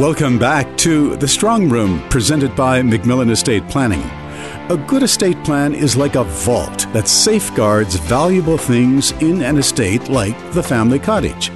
Welcome back to The Strong Room, presented by MacMillan Estate Planning. A good estate plan is like a vault that safeguards valuable things in an estate like the family cottage.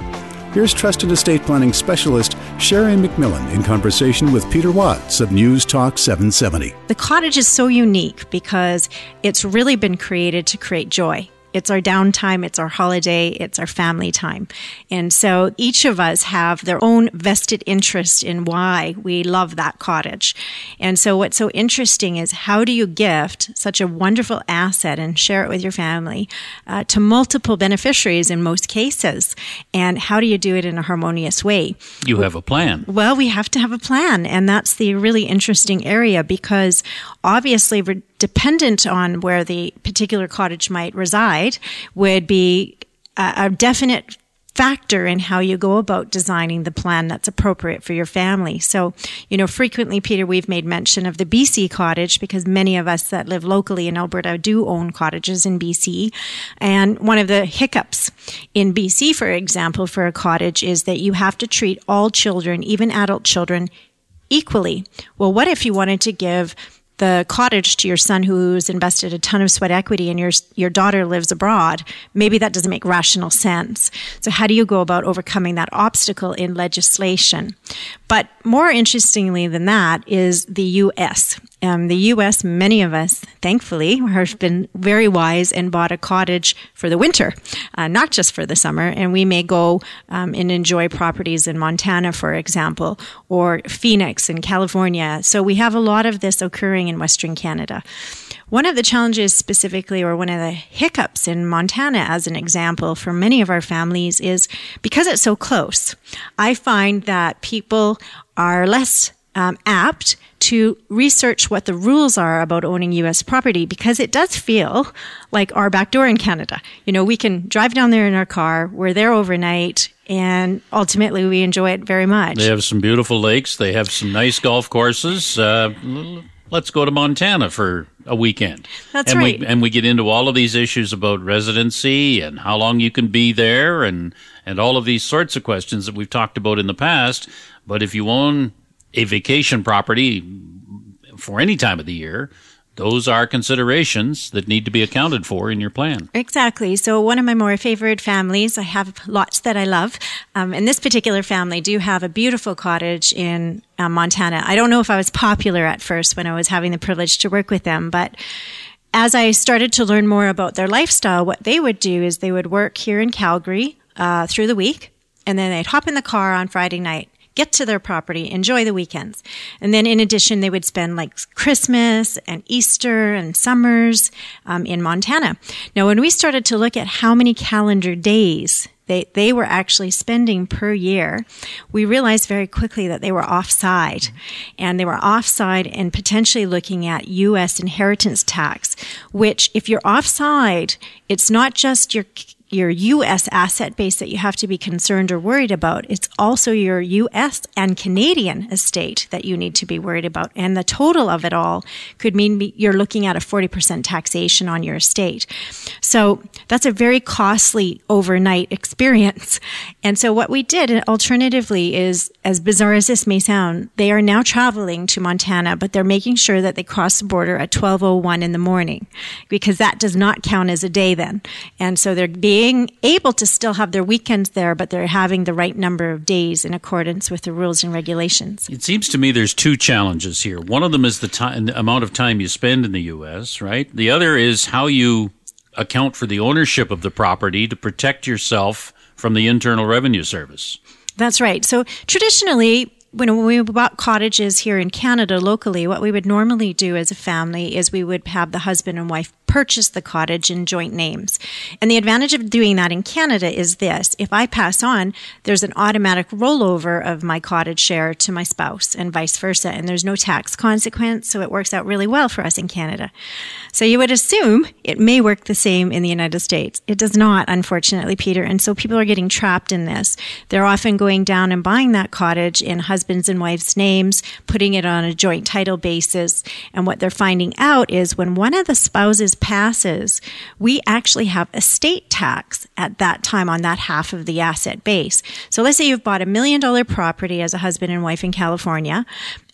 Here's trusted estate planning specialist Sherry MacMillan in conversation with Peter Watts of News Talk 770. The cottage is so unique because it's really been created to create joy. It's our downtime, it's our holiday, it's our family time. And so each of us have their own vested interest in why we love that cottage. And so what's so interesting is how do you gift such a wonderful asset and share it with your family uh, to multiple beneficiaries in most cases? And how do you do it in a harmonious way? You have a plan. Well, we have to have a plan. And that's the really interesting area because obviously we're dependent on where the particular cottage might reside would be a, a definite factor in how you go about designing the plan that's appropriate for your family. So, you know, frequently, Peter, we've made mention of the BC cottage because many of us that live locally in Alberta do own cottages in BC. And one of the hiccups in BC, for example, for a cottage is that you have to treat all children, even adult children, equally. Well, what if you wanted to give the cottage to your son who's invested a ton of sweat equity and your your daughter lives abroad maybe that doesn't make rational sense. So how do you go about overcoming that obstacle in legislation? But more interestingly than that is the US um, the US, many of us, thankfully, have been very wise and bought a cottage for the winter, uh, not just for the summer. And we may go um, and enjoy properties in Montana, for example, or Phoenix in California. So we have a lot of this occurring in Western Canada. One of the challenges specifically, or one of the hiccups in Montana, as an example, for many of our families is because it's so close. I find that people are less um, apt to research what the rules are about owning U.S. property because it does feel like our back door in Canada. You know, we can drive down there in our car, we're there overnight, and ultimately we enjoy it very much. They have some beautiful lakes, they have some nice golf courses. Uh, let's go to Montana for a weekend. That's and right. We, and we get into all of these issues about residency and how long you can be there and, and all of these sorts of questions that we've talked about in the past. But if you own a vacation property for any time of the year, those are considerations that need to be accounted for in your plan. Exactly. So one of my more favorite families, I have lots that I love. Um, and this particular family do have a beautiful cottage in uh, Montana. I don't know if I was popular at first when I was having the privilege to work with them, but as I started to learn more about their lifestyle, what they would do is they would work here in Calgary uh, through the week, and then they'd hop in the car on Friday night get to their property, enjoy the weekends. And then in addition, they would spend like Christmas and Easter and summers um, in Montana. Now, when we started to look at how many calendar days they, they were actually spending per year, we realized very quickly that they were offside. And they were offside and potentially looking at U.S. inheritance tax, which if you're offside, it's not just your your U.S. asset base that you have to be concerned or worried about. It's also your U.S. and Canadian estate that you need to be worried about. And the total of it all could mean you're looking at a 40% taxation on your estate. So that's a very costly overnight experience. And so what we did uh, alternatively is, as bizarre as this may sound, they are now traveling to Montana, but they're making sure that they cross the border at 1201 in the morning because that does not count as a day then. And so they're being being able to still have their weekends there, but they're having the right number of days in accordance with the rules and regulations. It seems to me there's two challenges here. One of them is the, time, the amount of time you spend in the U.S., right? The other is how you account for the ownership of the property to protect yourself from the Internal Revenue Service. That's right. So traditionally, when we bought cottages here in Canada locally, what we would normally do as a family is we would have the husband and wife purchase the cottage in joint names. And the advantage of doing that in Canada is this. If I pass on, there's an automatic rollover of my cottage share to my spouse and vice versa. And there's no tax consequence. So it works out really well for us in Canada. So you would assume it may work the same in the United States. It does not, unfortunately, Peter. And so people are getting trapped in this. They're often going down and buying that cottage in husbands and wives' names, putting it on a joint title basis. And what they're finding out is when one of the spouses passes, we actually have estate tax at that time on that half of the asset base. So let's say you've bought a million dollar property as a husband and wife in California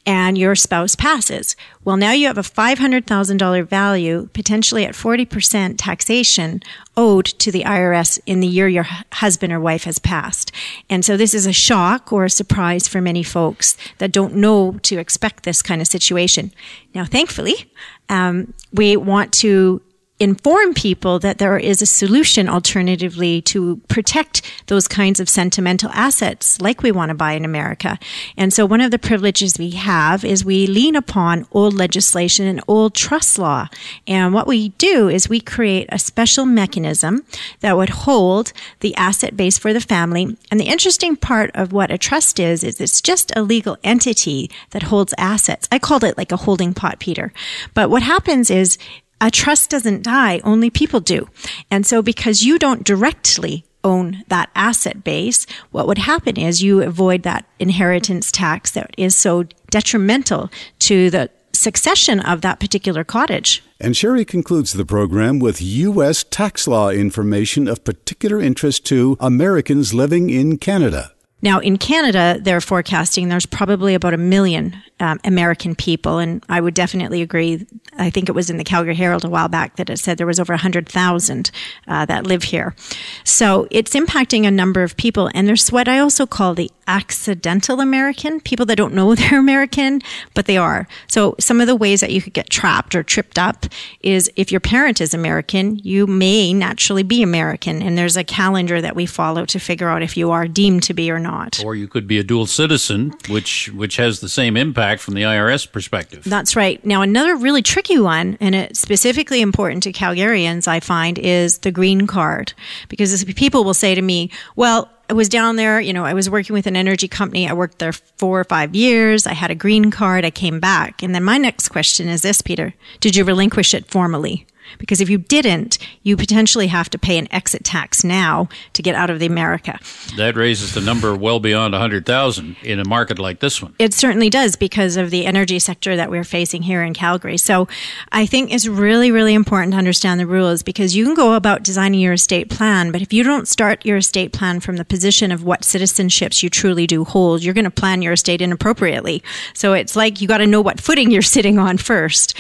and your spouse passes. Well, now you have a $500,000 value, potentially at 40% taxation owed to the IRS in the year your husband or wife has passed. And so this is a shock or a surprise for many folks that don't know to expect this kind of situation. Now, thankfully, um, we want to inform people that there is a solution alternatively to protect those kinds of sentimental assets like we want to buy in America. And so one of the privileges we have is we lean upon old legislation and old trust law. And what we do is we create a special mechanism that would hold the asset base for the family. And the interesting part of what a trust is, is it's just a legal entity that holds assets. I called it like a holding pot, Peter. But what happens is a trust doesn't die, only people do. And so because you don't directly own that asset base, what would happen is you avoid that inheritance tax that is so detrimental to the succession of that particular cottage. And Sherry concludes the program with U.S. tax law information of particular interest to Americans living in Canada. Now, in Canada, they're forecasting there's probably about a million um, American people, and I would definitely agree. I think it was in the Calgary Herald a while back that it said there was over 100,000 uh, that live here. So it's impacting a number of people, and there's what I also call the accidental American, people that don't know they're American, but they are. So some of the ways that you could get trapped or tripped up is if your parent is American, you may naturally be American, and there's a calendar that we follow to figure out if you are deemed to be or not. Or you could be a dual citizen, which which has the same impact from the IRS perspective. That's right. Now another really tricky one, and it's specifically important to Calgarians, I find, is the green card, because people will say to me, "Well." I was down there, you know, I was working with an energy company. I worked there four or five years. I had a green card. I came back. And then my next question is this, Peter. Did you relinquish it formally? Because if you didn't, you potentially have to pay an exit tax now to get out of the America. That raises the number well beyond 100,000 in a market like this one. It certainly does because of the energy sector that we're facing here in Calgary. So I think it's really, really important to understand the rules because you can go about designing your estate plan, but if you don't start your estate plan from the position of what citizenships you truly do hold, you're going to plan your estate inappropriately. So it's like you got to know what footing you're sitting on first.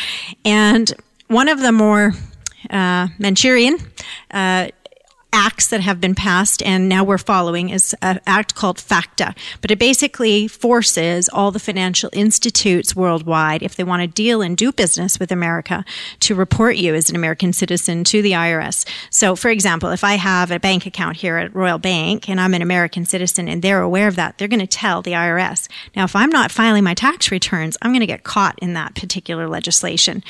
And one of the more uh, Manchurian uh, acts that have been passed and now we're following is an act called FATCA. But it basically forces all the financial institutes worldwide, if they want to deal and do business with America, to report you as an American citizen to the IRS. So, for example, if I have a bank account here at Royal Bank and I'm an American citizen and they're aware of that, they're going to tell the IRS. Now, if I'm not filing my tax returns, I'm going to get caught in that particular legislation.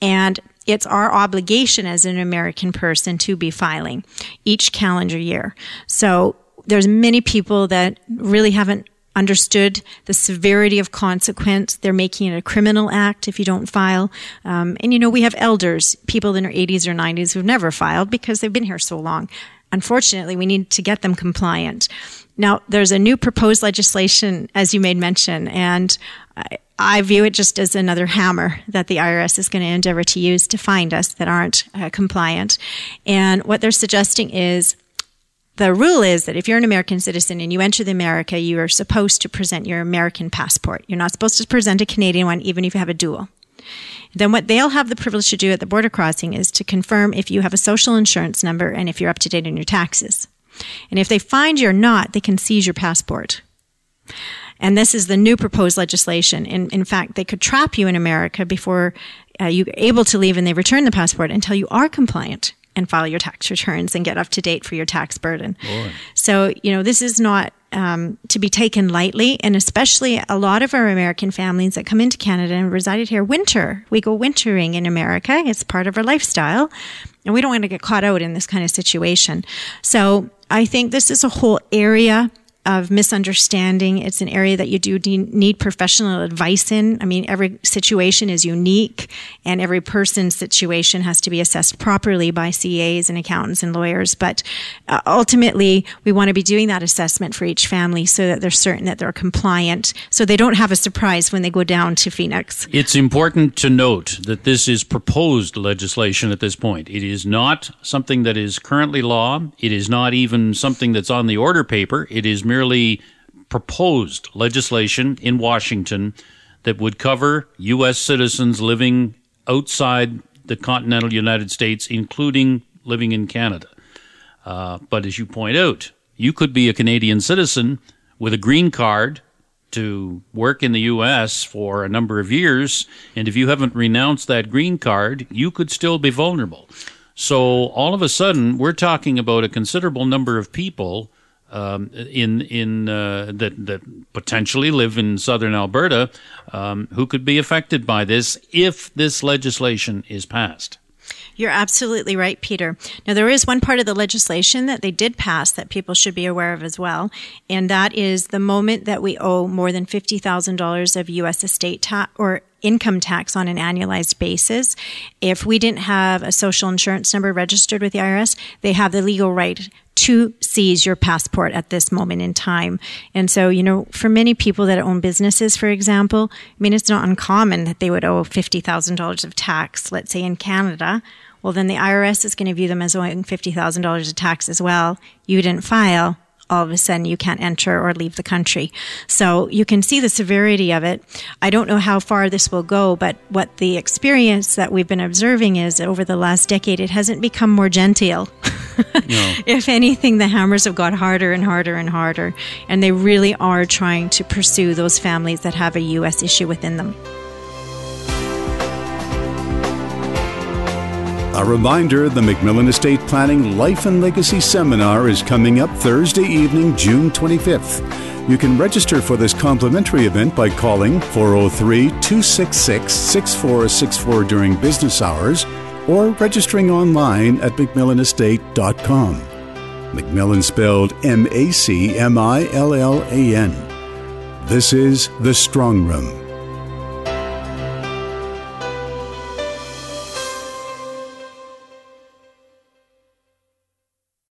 And it's our obligation as an American person to be filing each calendar year. So there's many people that really haven't understood the severity of consequence. They're making it a criminal act if you don't file. Um, and you know, we have elders, people in their 80s or 90s who've never filed because they've been here so long. Unfortunately, we need to get them compliant. Now, there's a new proposed legislation, as you made mention, and I, I view it just as another hammer that the IRS is going to endeavor to use to find us that aren't uh, compliant. And what they're suggesting is the rule is that if you're an American citizen and you enter the America, you are supposed to present your American passport. You're not supposed to present a Canadian one, even if you have a dual. Then what they'll have the privilege to do at the border crossing is to confirm if you have a social insurance number and if you're up to date on your taxes. And if they find you're not, they can seize your passport. And this is the new proposed legislation. In, in fact, they could trap you in America before uh, you're able to leave and they return the passport until you are compliant and file your tax returns and get up to date for your tax burden. Boy. So, you know, this is not um, to be taken lightly, and especially a lot of our American families that come into Canada and resided here winter. We go wintering in America; it's part of our lifestyle, and we don't want to get caught out in this kind of situation. So, I think this is a whole area of misunderstanding. It's an area that you do need professional advice in. I mean, every situation is unique and every person's situation has to be assessed properly by CAs and accountants and lawyers. But uh, ultimately, we want to be doing that assessment for each family so that they're certain that they're compliant so they don't have a surprise when they go down to Phoenix. It's important to note that this is proposed legislation at this point. It is not something that is currently law. It is not even something that's on the order paper. It is merely proposed legislation in Washington that would cover U.S. citizens living outside the continental United States, including living in Canada. Uh, but as you point out, you could be a Canadian citizen with a green card to work in the U.S. for a number of years, and if you haven't renounced that green card, you could still be vulnerable. So all of a sudden, we're talking about a considerable number of people um, in in uh, that that potentially live in southern Alberta um, who could be affected by this if this legislation is passed. You're absolutely right, Peter. Now, there is one part of the legislation that they did pass that people should be aware of as well, and that is the moment that we owe more than $50,000 of U.S. estate tax or income tax on an annualized basis. If we didn't have a social insurance number registered with the IRS, they have the legal right to seize your passport at this moment in time. And so, you know, for many people that own businesses, for example, I mean, it's not uncommon that they would owe $50,000 of tax, let's say in Canada. Well, then the IRS is going to view them as owing $50,000 of tax as well. You didn't file all of a sudden you can't enter or leave the country. So you can see the severity of it. I don't know how far this will go, but what the experience that we've been observing is over the last decade, it hasn't become more genteel. no. If anything, the hammers have got harder and harder and harder. And they really are trying to pursue those families that have a U.S. issue within them. A reminder the MacMillan Estate Planning Life and Legacy Seminar is coming up Thursday evening, June 25th. You can register for this complimentary event by calling 403 266 6464 during business hours or registering online at MacMillanestate.com. MacMillan spelled M A C M I L L A N. This is The Strong Room